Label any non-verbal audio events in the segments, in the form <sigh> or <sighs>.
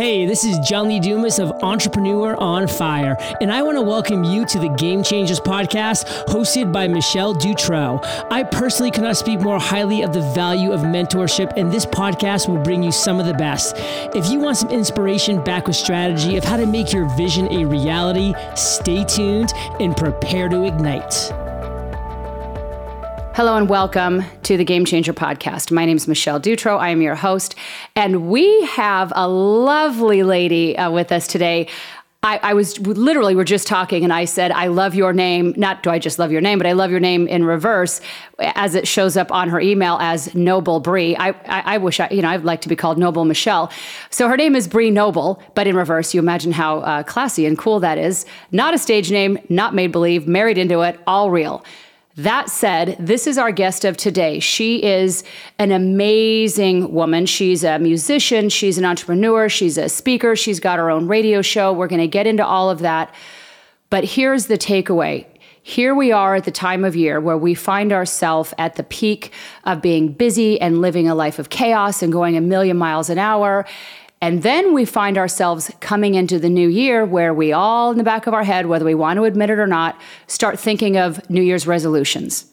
Hey, this is John Lee Dumas of Entrepreneur on Fire, and I want to welcome you to the Game Changers podcast hosted by Michelle Dutro. I personally cannot speak more highly of the value of mentorship, and this podcast will bring you some of the best. If you want some inspiration back with strategy of how to make your vision a reality, stay tuned and prepare to ignite. Hello and welcome to the Game Changer podcast. My name is Michelle Dutro. I am your host, and we have a lovely lady uh, with us today. I, I, was literally, we're just talking, and I said, I love your name. Not do I just love your name, but I love your name in reverse as it shows up on her email as Noble Bree. I, I, I wish I, you know, I'd like to be called Noble Michelle. So her name is Bree Noble, but in reverse. You imagine how uh, classy and cool that is. Not a stage name, not made believe, married into it, all real. That said, this is our guest of today. She is an amazing woman. She's a musician, she's an entrepreneur, she's a speaker, she's got her own radio show. We're going to get into all of that. But here's the takeaway. Here we are at the time of year where we find ourselves at the peak of being busy and living a life of chaos and going a million miles an hour. And then we find ourselves coming into the new year where we all, in the back of our head, whether we want to admit it or not, start thinking of New Year's resolutions.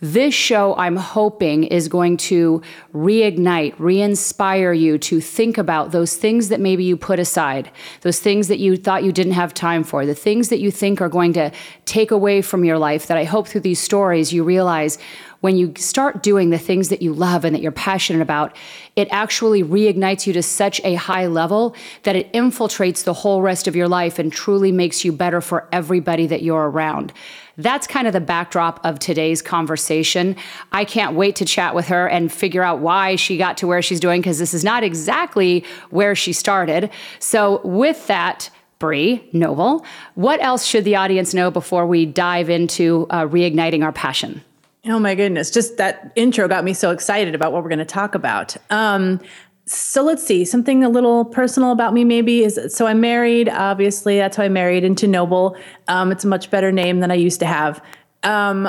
This show, I'm hoping, is going to reignite, re inspire you to think about those things that maybe you put aside, those things that you thought you didn't have time for, the things that you think are going to take away from your life. That I hope through these stories you realize when you start doing the things that you love and that you're passionate about, it actually reignites you to such a high level that it infiltrates the whole rest of your life and truly makes you better for everybody that you're around. That's kind of the backdrop of today's conversation. I can't wait to chat with her and figure out why she got to where she's doing because this is not exactly where she started. So, with that, Bree Noble, what else should the audience know before we dive into uh, reigniting our passion? Oh my goodness. Just that intro got me so excited about what we're going to talk about. Um, so let's see, something a little personal about me maybe is so I'm married, obviously. That's how I married into Noble. Um, it's a much better name than I used to have. Um,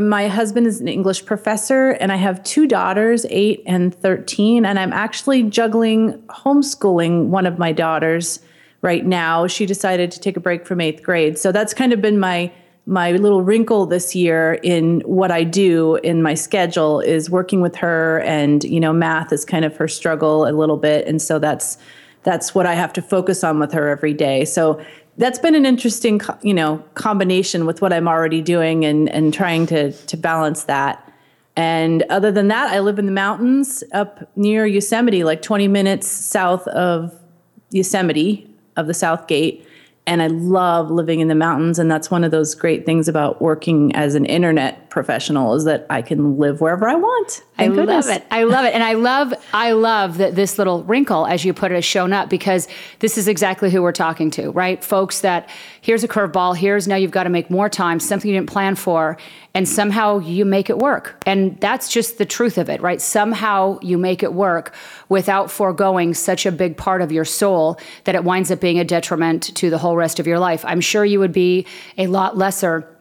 my husband is an English professor, and I have two daughters, eight and 13. And I'm actually juggling homeschooling one of my daughters right now. She decided to take a break from eighth grade. So that's kind of been my my little wrinkle this year in what I do in my schedule is working with her and you know math is kind of her struggle a little bit and so that's that's what I have to focus on with her every day. So that's been an interesting you know combination with what I'm already doing and and trying to to balance that. And other than that, I live in the mountains up near Yosemite like 20 minutes south of Yosemite of the South Gate and I love living in the mountains. And that's one of those great things about working as an internet professional is that I can live wherever I want. Thank I goodness. love it. I love it. And I love, I love that this little wrinkle, as you put it, has shown up because this is exactly who we're talking to, right? Folks that here's a curveball, here's now you've got to make more time, something you didn't plan for, and somehow you make it work. And that's just the truth of it, right? Somehow you make it work without foregoing such a big part of your soul that it winds up being a detriment to the whole rest of your life. I'm sure you would be a lot lesser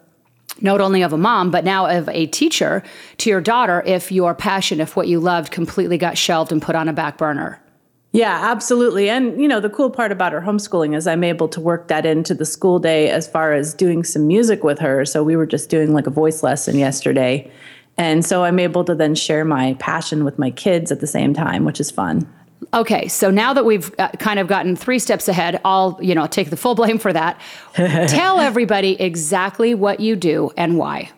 not only of a mom, but now of a teacher to your daughter if your passion, if what you loved completely got shelved and put on a back burner. Yeah, absolutely. And, you know, the cool part about her homeschooling is I'm able to work that into the school day as far as doing some music with her. So we were just doing like a voice lesson yesterday. And so I'm able to then share my passion with my kids at the same time, which is fun. Okay, so now that we've uh, kind of gotten three steps ahead, I'll, you know, take the full blame for that. <laughs> Tell everybody exactly what you do and why.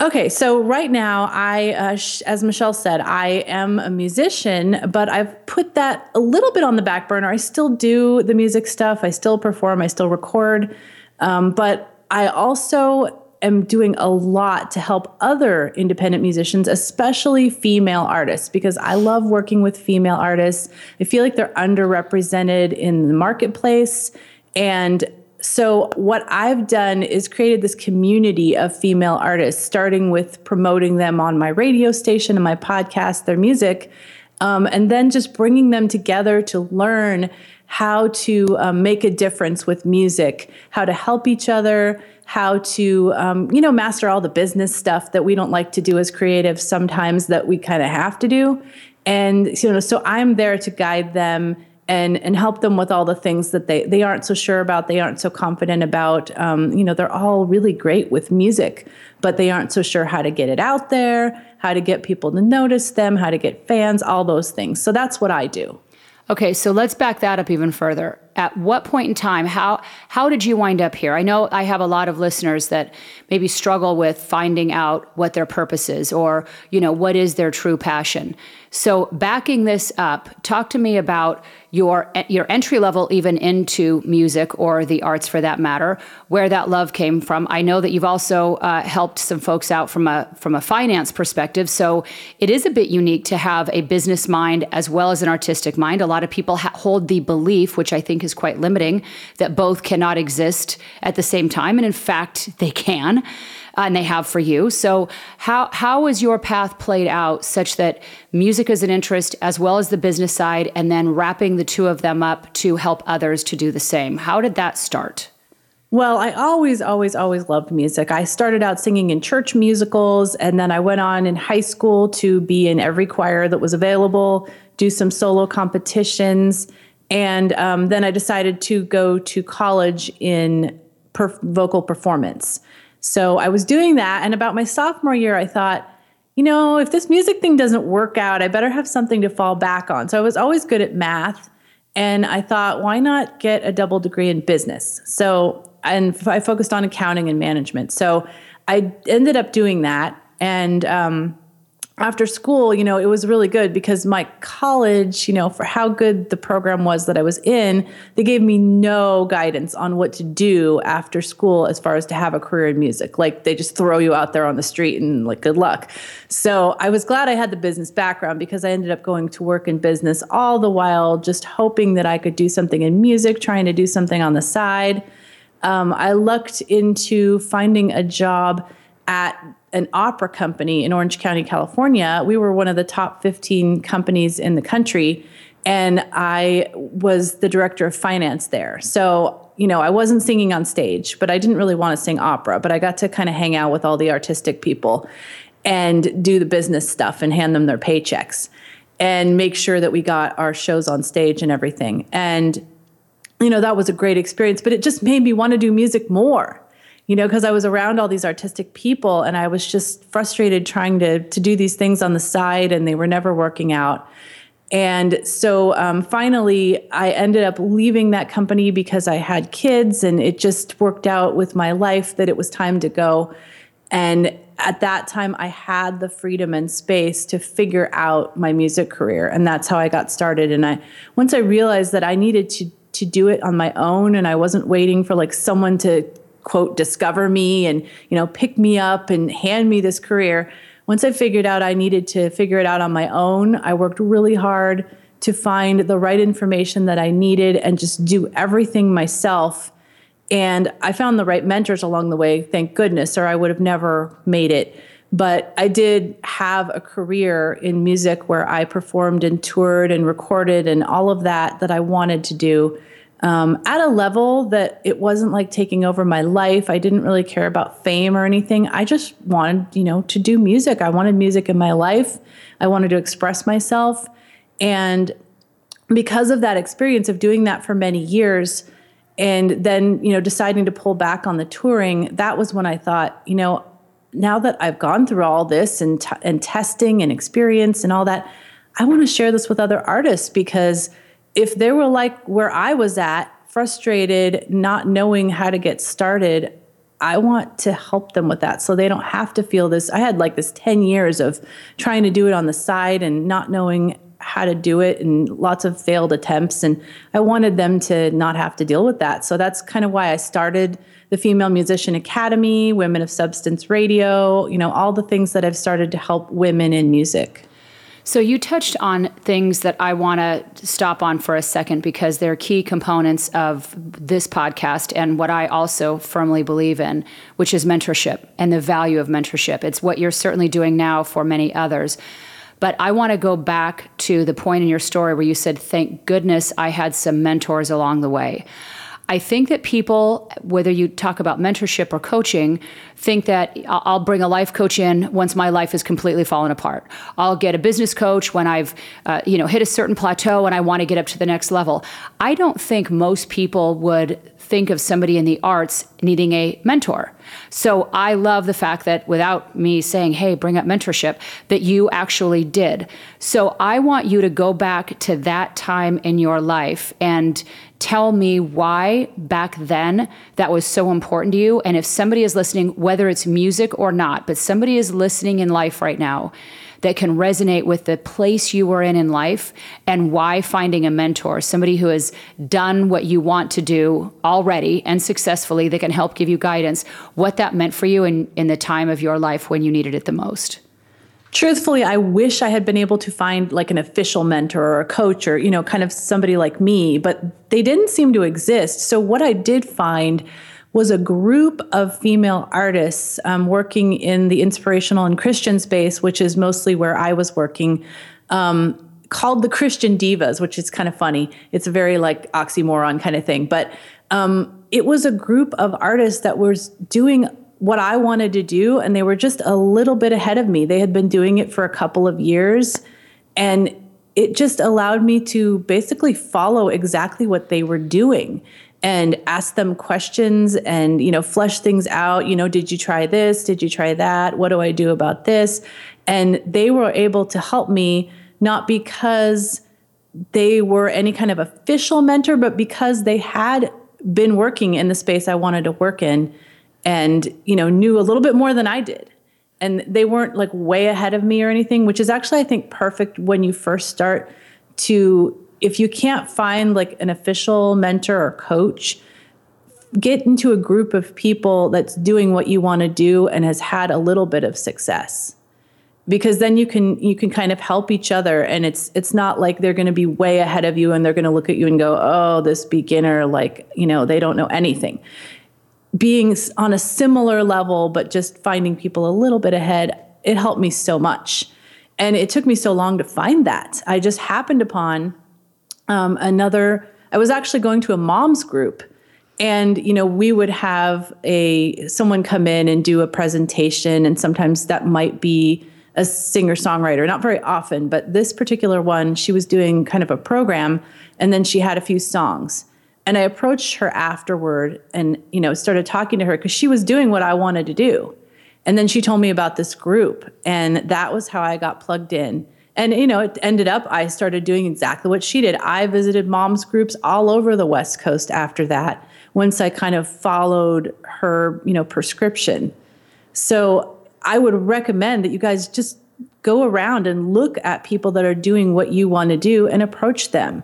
Okay, so right now, I, uh, sh- as Michelle said, I am a musician, but I've put that a little bit on the back burner. I still do the music stuff, I still perform, I still record, um, but I also am doing a lot to help other independent musicians, especially female artists, because I love working with female artists. I feel like they're underrepresented in the marketplace. And so what I've done is created this community of female artists, starting with promoting them on my radio station and my podcast, their music, um, and then just bringing them together to learn how to um, make a difference with music, how to help each other, how to um, you know master all the business stuff that we don't like to do as creatives sometimes that we kind of have to do, and you know so I'm there to guide them and and help them with all the things that they they aren't so sure about they aren't so confident about. Um, you know they're all really great with music but they aren't so sure how to get it out there how to get people to notice them how to get fans all those things. So that's what i do Okay, so let's back that up even further. At what point in time, how how did you wind up here? I know I have a lot of listeners that maybe struggle with finding out what their purpose is or, you know, what is their true passion. So, backing this up, talk to me about your your entry level even into music or the arts for that matter, where that love came from. I know that you've also uh, helped some folks out from a from a finance perspective, so it is a bit unique to have a business mind as well as an artistic mind. A lot of people ha- hold the belief, which I think is quite limiting, that both cannot exist at the same time, and in fact, they can uh, and they have for you. So how how is your path played out such that music is an interest as well as the business side, and then wrapping the two of them up to help others to do the same? How did that start? Well, I always, always, always loved music. I started out singing in church musicals, and then I went on in high school to be in every choir that was available, do some solo competitions, and um, then I decided to go to college in per- vocal performance. So I was doing that. And about my sophomore year, I thought, you know, if this music thing doesn't work out, I better have something to fall back on. So I was always good at math. And I thought, why not get a double degree in business? So, and I focused on accounting and management. So I ended up doing that. And um, after school, you know, it was really good because my college, you know, for how good the program was that I was in, they gave me no guidance on what to do after school as far as to have a career in music. Like they just throw you out there on the street and like good luck. So I was glad I had the business background because I ended up going to work in business all the while just hoping that I could do something in music, trying to do something on the side. Um, I lucked into finding a job at an opera company in Orange County, California. We were one of the top 15 companies in the country. And I was the director of finance there. So, you know, I wasn't singing on stage, but I didn't really want to sing opera. But I got to kind of hang out with all the artistic people and do the business stuff and hand them their paychecks and make sure that we got our shows on stage and everything. And, you know, that was a great experience, but it just made me want to do music more you know, because I was around all these artistic people and I was just frustrated trying to to do these things on the side and they were never working out. And so um, finally, I ended up leaving that company because I had kids and it just worked out with my life that it was time to go. And at that time, I had the freedom and space to figure out my music career. And that's how I got started. And I, once I realized that I needed to, to do it on my own and I wasn't waiting for like someone to quote discover me and you know pick me up and hand me this career. Once i figured out i needed to figure it out on my own i worked really hard to find the right information that i needed and just do everything myself. And i found the right mentors along the way thank goodness or i would have never made it. But i did have a career in music where i performed and toured and recorded and all of that that i wanted to do um, at a level that it wasn't like taking over my life. I didn't really care about fame or anything. I just wanted, you know, to do music. I wanted music in my life. I wanted to express myself. And because of that experience of doing that for many years, and then, you know, deciding to pull back on the touring, that was when I thought, you know, now that I've gone through all this and, t- and testing and experience and all that, I want to share this with other artists because if they were like where I was at, frustrated, not knowing how to get started, I want to help them with that so they don't have to feel this. I had like this 10 years of trying to do it on the side and not knowing how to do it and lots of failed attempts. And I wanted them to not have to deal with that. So that's kind of why I started the Female Musician Academy, Women of Substance Radio, you know, all the things that I've started to help women in music. So you touched on things that I want to stop on for a second because they're key components of this podcast and what I also firmly believe in, which is mentorship and the value of mentorship. It's what you're certainly doing now for many others. But I want to go back to the point in your story where you said, "Thank goodness I had some mentors along the way." I think that people, whether you talk about mentorship or coaching, think that I'll bring a life coach in once my life is completely fallen apart. I'll get a business coach when I've, uh, you know, hit a certain plateau and I want to get up to the next level. I don't think most people would think of somebody in the arts needing a mentor. So I love the fact that without me saying, hey, bring up mentorship, that you actually did. So I want you to go back to that time in your life and tell me why back then that was so important to you. And if somebody is listening, whether it's music or not, but somebody is listening in life right now that can resonate with the place you were in in life and why finding a mentor, somebody who has done what you want to do already and successfully that can help give you guidance, what that meant for you in, in the time of your life when you needed it the most. Truthfully, I wish I had been able to find like an official mentor or a coach or, you know, kind of somebody like me, but they didn't seem to exist. So, what I did find was a group of female artists um, working in the inspirational and Christian space, which is mostly where I was working, um, called the Christian Divas, which is kind of funny. It's a very like oxymoron kind of thing. But um, it was a group of artists that was doing what I wanted to do, and they were just a little bit ahead of me. They had been doing it for a couple of years, and it just allowed me to basically follow exactly what they were doing and ask them questions and you know flesh things out. You know did you try this? Did you try that? What do i do about this? And they were able to help me not because they were any kind of official mentor but because they had been working in the space i wanted to work in and you know knew a little bit more than i did. And they weren't like way ahead of me or anything which is actually i think perfect when you first start to if you can't find like an official mentor or coach, get into a group of people that's doing what you want to do and has had a little bit of success. Because then you can you can kind of help each other and it's it's not like they're going to be way ahead of you and they're going to look at you and go oh this beginner like you know they don't know anything being on a similar level but just finding people a little bit ahead it helped me so much. And it took me so long to find that. I just happened upon um, another i was actually going to a mom's group. And you know we would have a someone come in and do a presentation and sometimes that might be a singer songwriter not very often but this particular one she was doing kind of a program and then she had a few songs and i approached her afterward and you know started talking to her because she was doing what i wanted to do. And then she told me about this group and that was how i got plugged in. And you know it ended up i started doing exactly what she did. I visited moms groups all over the west coast after that once i kind of followed her you know prescription. So i would recommend that you guys just go around and look at people that are doing what you want to do and approach them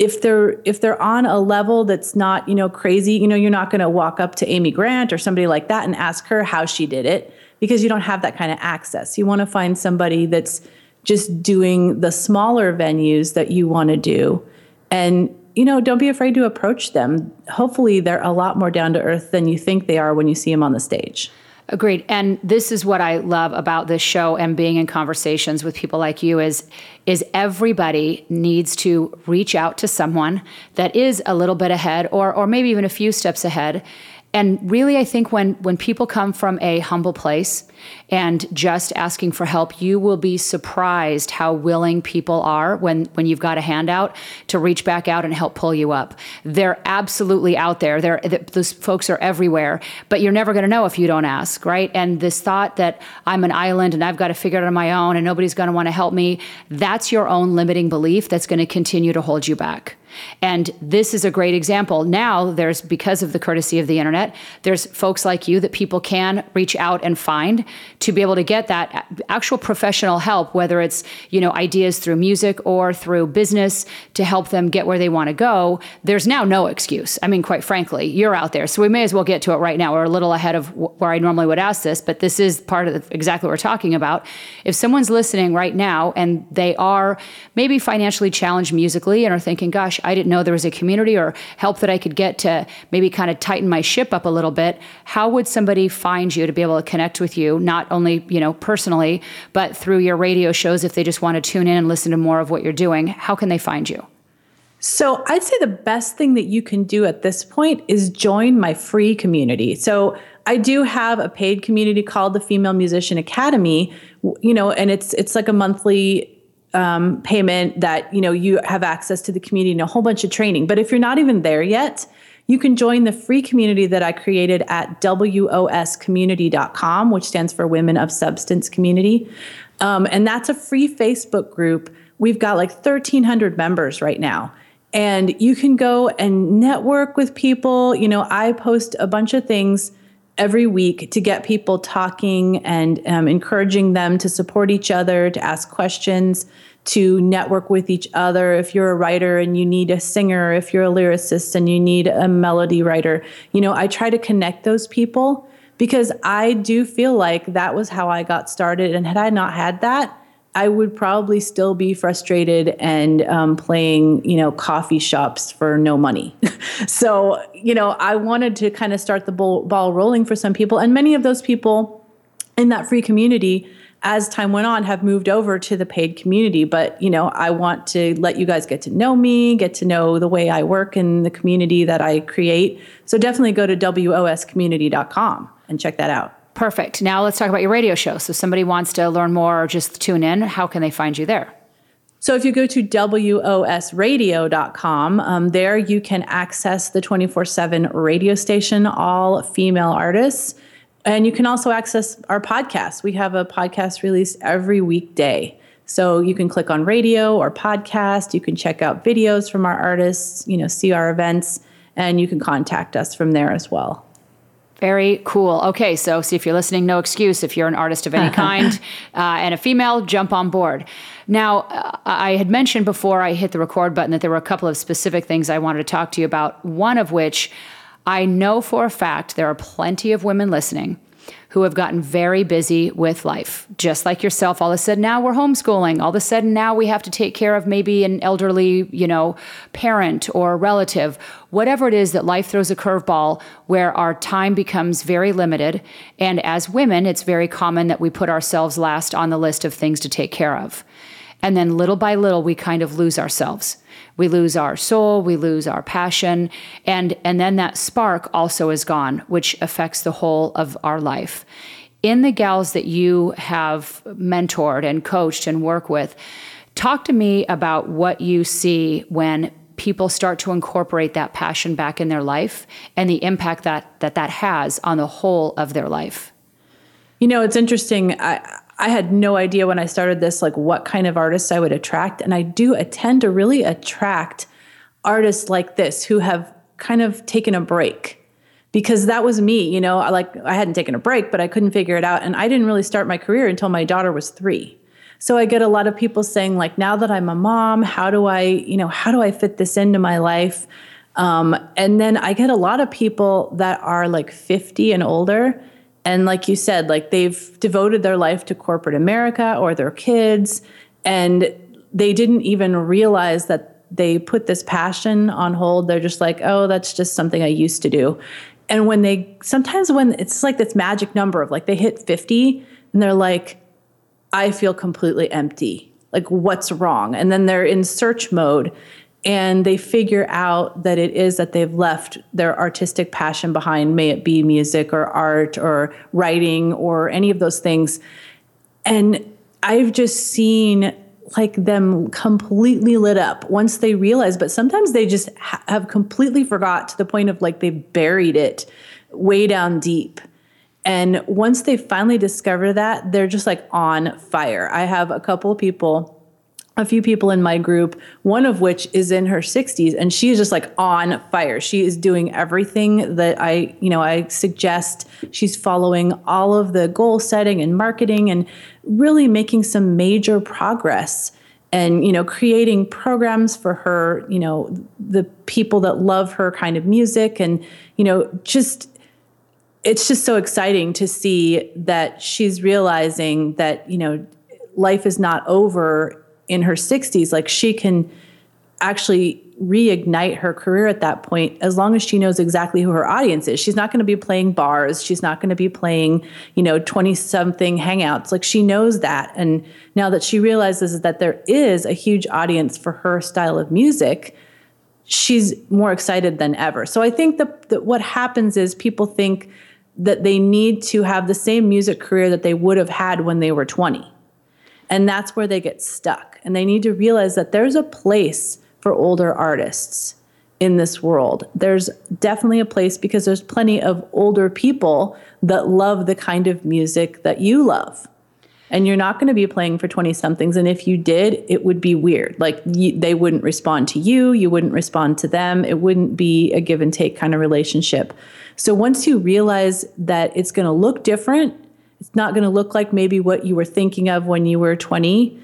if they're if they're on a level that's not you know crazy you know you're not going to walk up to amy grant or somebody like that and ask her how she did it because you don't have that kind of access you want to find somebody that's just doing the smaller venues that you want to do. And, you know, don't be afraid to approach them. Hopefully, they're a lot more down to earth than you think they are when you see them on the stage. Agreed. And this is what I love about this show and being in conversations with people like you is is everybody needs to reach out to someone that is a little bit ahead or or maybe even a few steps ahead and really i think when when people come from a humble place and just asking for help you will be surprised how willing people are when when you've got a handout to reach back out and help pull you up. They're absolutely out there. They're those folks are everywhere but you're never going to know if you don't ask right? And this thought that i'm an island and i've got to figure it out on my own and nobody's going to want to help me that's your own limiting belief that's going to continue to hold you back. And this is a great example. Now there's because of the courtesy of the internet, there's folks like you that people can reach out and find to be able to get that actual professional help whether it's, you know, ideas through music or through business to help them get where they want to go. There's now no excuse. I mean, quite frankly, you're out there. So we may as well get to it right now. We're a little ahead of where I normally would ask this, but this is part of the, exactly what we're talking about. If someone's listening right now and they are maybe financially challenged musically and are thinking, gosh, I didn't know there was a community or help that I could get to maybe kind of tighten my ship up a little bit, how would somebody find you to be able to connect with you, not only, you know, personally, but through your radio shows if they just want to tune in and listen to more of what you're doing? How can they find you? So I'd say the best thing that you can do at this point is join my free community. So I do have a paid community called the Female Musician Academy, you know, and it's it's like a monthly um, payment that you know you have access to the community and a whole bunch of training. But if you're not even there yet, you can join the free community that I created at woscommunity.com, which stands for Women of Substance Community. Um, and that's a free Facebook group. We've got like 1,300 members right now and you can go and network with people. You know, I post a bunch of things every week to get people talking and um, encouraging them to support each other, to ask questions, to network with each other. If you're a writer and you need a singer, if you're a lyricist and you need a melody writer, you know, I try to connect those people because I do feel like that was how I got started. And had I not had that, I would probably still be frustrated and um, playing, you know, coffee shops for no money. <laughs> so, you know, I wanted to kind of start the ball, ball rolling for some people. And many of those people in that free community, as time went on, have moved over to the paid community. But, you know, I want to let you guys get to know me, get to know the way I work in the community that I create. So definitely go to woscommunity.com and check that out. Perfect. Now let's talk about your radio show. So, somebody wants to learn more or just tune in. How can they find you there? So, if you go to wosradio.com, um, there you can access the 24 7 radio station, all female artists. And you can also access our podcast. We have a podcast released every weekday. So you can click on radio or podcast. You can check out videos from our artists, you know, see our events, and you can contact us from there as well. Very cool. Okay, so see if you're listening, no excuse. If you're an artist of any <laughs> kind uh, and a female, jump on board. Now, uh, I had mentioned before I hit the record button that there were a couple of specific things I wanted to talk to you about. One of which I know for a fact there are plenty of women listening who have gotten very busy with life. Just like yourself, all of a sudden now we're homeschooling. All of a sudden now we have to take care of maybe an elderly, you know, parent or relative. Whatever it is that life throws a curveball where our time becomes very limited. And as women, it's very common that we put ourselves last on the list of things to take care of. And then little by little, we kind of lose ourselves. We lose our soul, we lose our passion, and, and then that spark also is gone, which affects the whole of our life. In the gals that you have mentored and coached and work with, talk to me about what you see when people start to incorporate that passion back in their life and the impact that that, that has on the whole of their life. You know, it's interesting. I, I had no idea when I started this, like what kind of artists I would attract. And I do tend to really attract artists like this who have kind of taken a break because that was me, you know, I like I hadn't taken a break, but I couldn't figure it out. And I didn't really start my career until my daughter was three. So I get a lot of people saying, like, now that I'm a mom, how do I, you know, how do I fit this into my life? Um, and then I get a lot of people that are like 50 and older and like you said, like they've devoted their life to corporate America or their kids, and they didn't even realize that they put this passion on hold. They're just like, oh, that's just something I used to do. And when they sometimes when it's like this magic number of like they hit 50 and they're like, I feel completely empty. Like, what's wrong? And then they're in search mode and they figure out that it is that they've left their artistic passion behind, may it be music or art or writing or any of those things. And I've just seen like them completely lit up once they realize, but sometimes they just ha- have completely forgot to the point of like they buried it way down deep. And once they finally discover that, they're just like on fire. I have a couple of people a few people in my group, one of which is in her 60s and she is just like on fire. She is doing everything that I, you know, I suggest. She's following all of the goal setting and marketing and really making some major progress and, you know, creating programs for her, you know, the people that love her kind of music and, you know, just it's just so exciting to see that she's realizing that, you know, life is not over in her 60s like she can actually reignite her career at that point as long as she knows exactly who her audience is she's not going to be playing bars she's not going to be playing you know 20 something hangouts like she knows that and now that she realizes that there is a huge audience for her style of music she's more excited than ever. So I think that, that what happens is people think that they need to have the same music career that they would have had when they were 20. And that's where they get stuck. And they need to realize that there's a place for older artists in this world. There's definitely a place because there's plenty of older people that love the kind of music that you love. And you're not going to be playing for 20 somethings and if you did it would be weird. Like they wouldn't respond to you you wouldn't respond to them. It wouldn't be a give and take kind of relationship. So once you realize that it's going to look different it's not going to look like maybe what you were thinking of when you were 20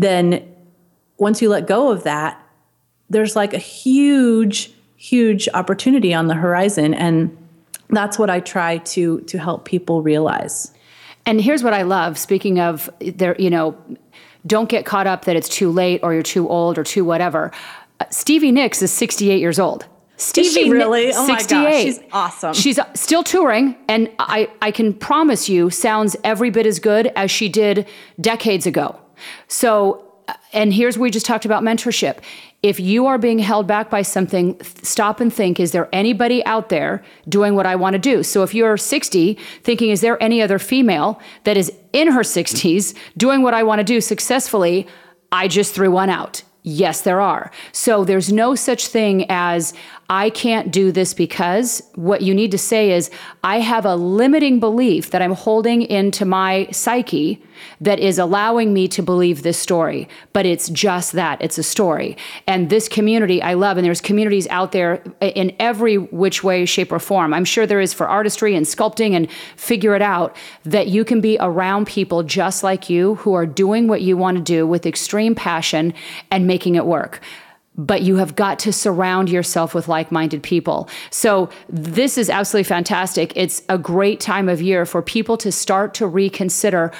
then once you let go of that there's like a huge huge opportunity on the horizon and that's what i try to to help people realize and here's what I love. Speaking of there, you know, don't get caught up that it's too late or you're too old or too whatever. Uh, Stevie Nicks is 68 years old. Stevie is she really? oh 68. my gosh, she's awesome. She's still touring, and I, I can promise you, sounds every bit as good as she did decades ago. So uh, and here's we just talked about mentorship. If you are being held back by something, stop and think is there anybody out there doing what I want to do? So if you're 60, thinking, is there any other female that is in her 60s doing what I want to do successfully? I just threw one out. Yes, there are. So there's no such thing as I can't do this because what you need to say is, I have a limiting belief that I'm holding into my psyche that is allowing me to believe this story. But it's just that it's a story. And this community I love, and there's communities out there in every which way, shape, or form. I'm sure there is for artistry and sculpting and figure it out that you can be around people just like you who are doing what you want to do with extreme passion and making it work but you have got to surround yourself with like minded people. So, this is absolutely fantastic. It's a great time of year for people to start to reconsider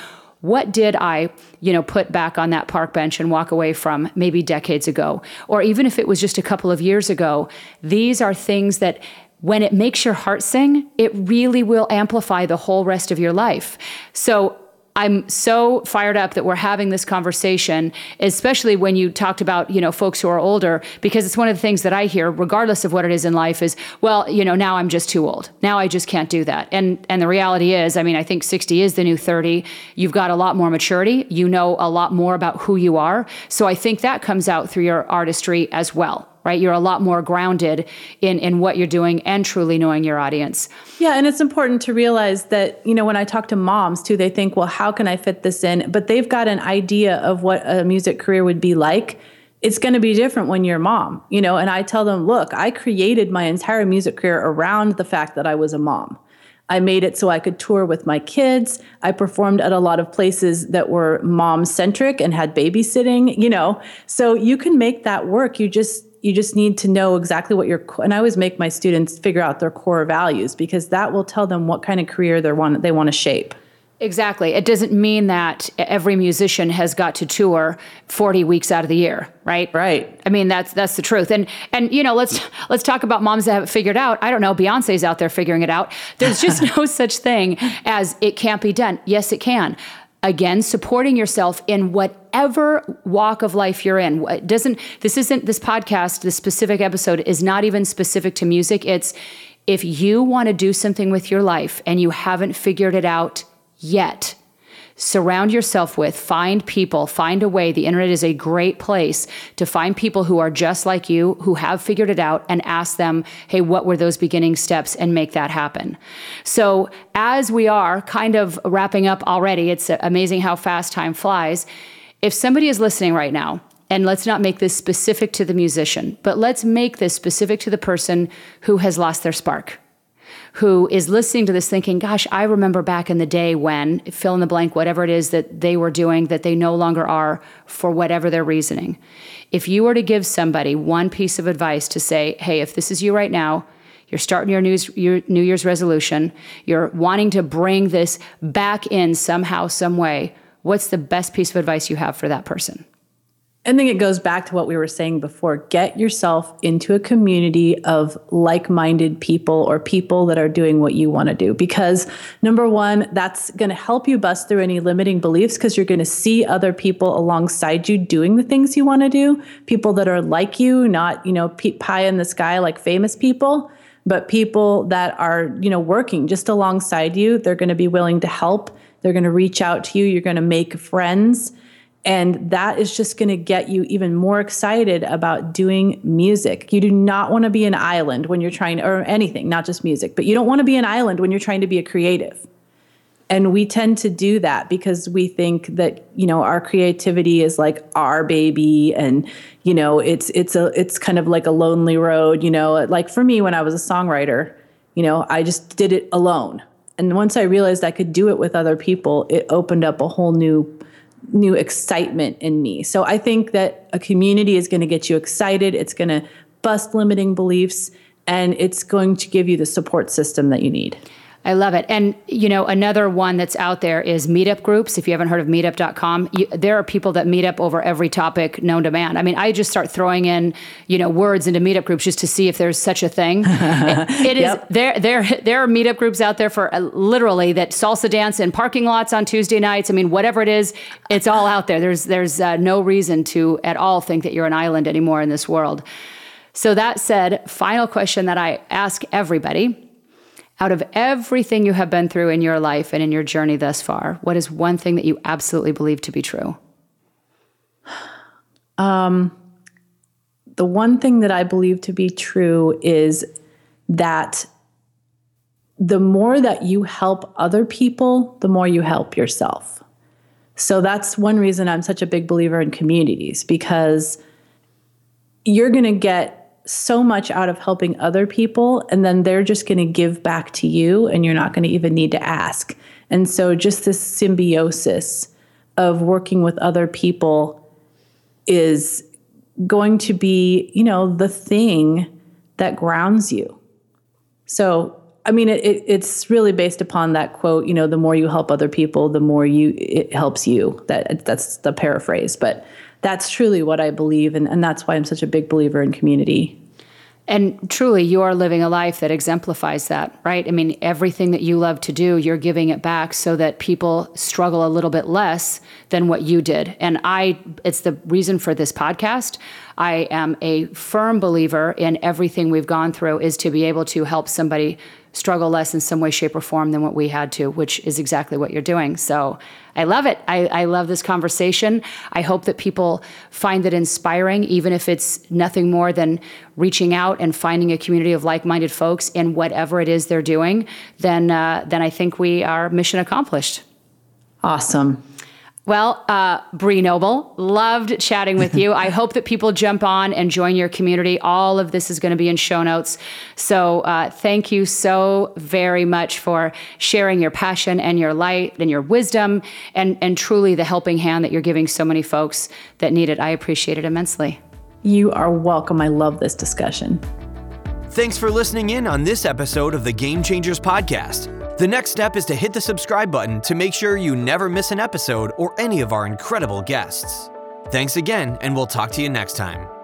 what did I, you know, put back on that park bench and walk away from maybe decades ago? Or even if it was just a couple of years ago, these are things that when it makes your heart sing, it really will amplify the whole rest of your life. So I'm so fired up that we're having this conversation, especially when you talked about, you know, folks who are older, because it's one of the things that I hear, regardless of what it is in life, is, well, you know, now I'm just too old. Now I just can't do that. And and the reality is, I mean, I think 60 is the new 30. You've got a lot more maturity. You know a lot more about who you are. So I think that comes out through your artistry as well right? You're a lot more grounded in in what you're doing and truly knowing your audience. Yeah, and it's important to realize that, you know, when I talk to moms too, they think, "Well, how can I fit this in?" But they've got an idea of what a music career would be like. It's going to be different when you're mom, you know, and I tell them, "Look, I created my entire music career around the fact that I was a mom." I made it so I could tour with my kids. I performed at a lot of places that were mom centric and had babysitting, you know. So you can make that work. You just you just need to know exactly what your and I always make my students figure out their core values because that will tell them what kind of career they want they want to shape. Exactly. It doesn't mean that every musician has got to tour 40 weeks out of the year, right? Right. I mean, that's that's the truth. And and you know, let's let's talk about moms that have it figured out. I don't know, Beyonce's out there figuring it out. There's just <laughs> no such thing as it can't be done. Yes, it can again supporting yourself in whatever walk of life you're in. It doesn't this isn't this podcast this specific episode is not even specific to music. It's if you want to do something with your life and you haven't figured it out yet surround yourself with, find people, find a way. The internet is a great place to find people who are just like you, who have figured it out, and ask them, hey, what were those beginning steps, and make that happen. So, as we are kind of wrapping up already, it's amazing how fast time flies. If somebody is listening right now, and let's not make this specific to the musician, but let's make this specific to the person who has lost their spark who is listening to this thinking, gosh, I remember back in the day when fill in the blank, whatever it is that they were doing that they no longer are for whatever their reasoning. If you were to give somebody one piece of advice to say, hey, if this is you right now, you're starting your New, your New Year's resolution, you're wanting to bring this back in somehow, some way, what's the best piece of advice you have for that person? I think it goes back to what we were saying before. Get yourself into a community of like minded people or people that are doing what you want to do. Because number one, that's going to help you bust through any limiting beliefs because you're going to see other people alongside you doing the things you want to do. People that are like you, not, you know, pie in the sky like famous people, but people that are, you know, working just alongside you. They're going to be willing to help. They're going to reach out to you. You're going to make friends and that is just going to get you even more excited about doing music. You do not want to be an island when you're trying or anything, not just music, but you don't want to be an island when you're trying to be a creative. And we tend to do that because we think that, you know, our creativity is like our baby and, you know, it's it's a it's kind of like a lonely road, you know, like for me when I was a songwriter, you know, I just did it alone. And once I realized I could do it with other people, it opened up a whole new new excitement in me. So I think that a community is going to get you excited. It's going to bust limiting beliefs and it's going to give you the support system that you need. I love it. And, you know, another one that's out there is meetup groups. If you haven't heard of meetup.com, you, there are people that meet up over every topic known to man. I mean, I just start throwing in, you know, words into meetup groups just to see if there's such a thing. <laughs> it, it yep. is, there, there, there are meetup groups out there for uh, literally that salsa dance in parking lots on Tuesday nights. I mean, whatever it is, it's all out there. There's, there's uh, no reason to at all think that you're an island anymore in this world. So that said, final question that I ask everybody out of everything you have been through in your life and in your journey thus far, what is one thing that you absolutely believe to be true? <sighs> Um, the one thing that I believe to be true is that the more that you help other people, the more you help yourself. So that's one reason I'm such a big believer in communities because you're going to get so much out of helping other people and then they're just going to give back to you and you're not going to even need to ask. And so just this symbiosis of working with other people is going to be, you know, the thing that grounds you. So, I mean, it, it, it's really based upon that quote. You know, the more you help other people, the more you it helps you. That that's the paraphrase, but that's truly what I believe. And, and that's why I'm such a big believer in community. And truly, you're living a life that exemplifies that, right? I mean, everything that you love to do, you're giving it back so that people struggle a little bit less than what you did. And I, it's the reason for this podcast. I am a firm believer in everything we've gone through is to be able to help somebody struggle less in some way, shape, or form than what we had to, which is exactly what you're doing. So I love it. I, I, love this conversation. I hope that people find it inspiring, even if it's nothing more than reaching out and finding a community of like-minded folks in whatever it is they're doing. Then, uh, then I think we are mission accomplished. Awesome. Well, uh, Bree Noble, loved chatting with you. I hope that people jump on and join your community. All of this is going to be in show notes. So uh, thank you so very much for sharing your passion and your light and your wisdom and, and truly the helping hand that you're giving so many folks that need it. I appreciate it immensely. You are welcome. I love this discussion. Thanks for listening in on this episode of the Game Changers Podcast. The next step is to hit the subscribe button to make sure you never miss an episode or any of our incredible guests. Thanks again, and we'll talk to you next time.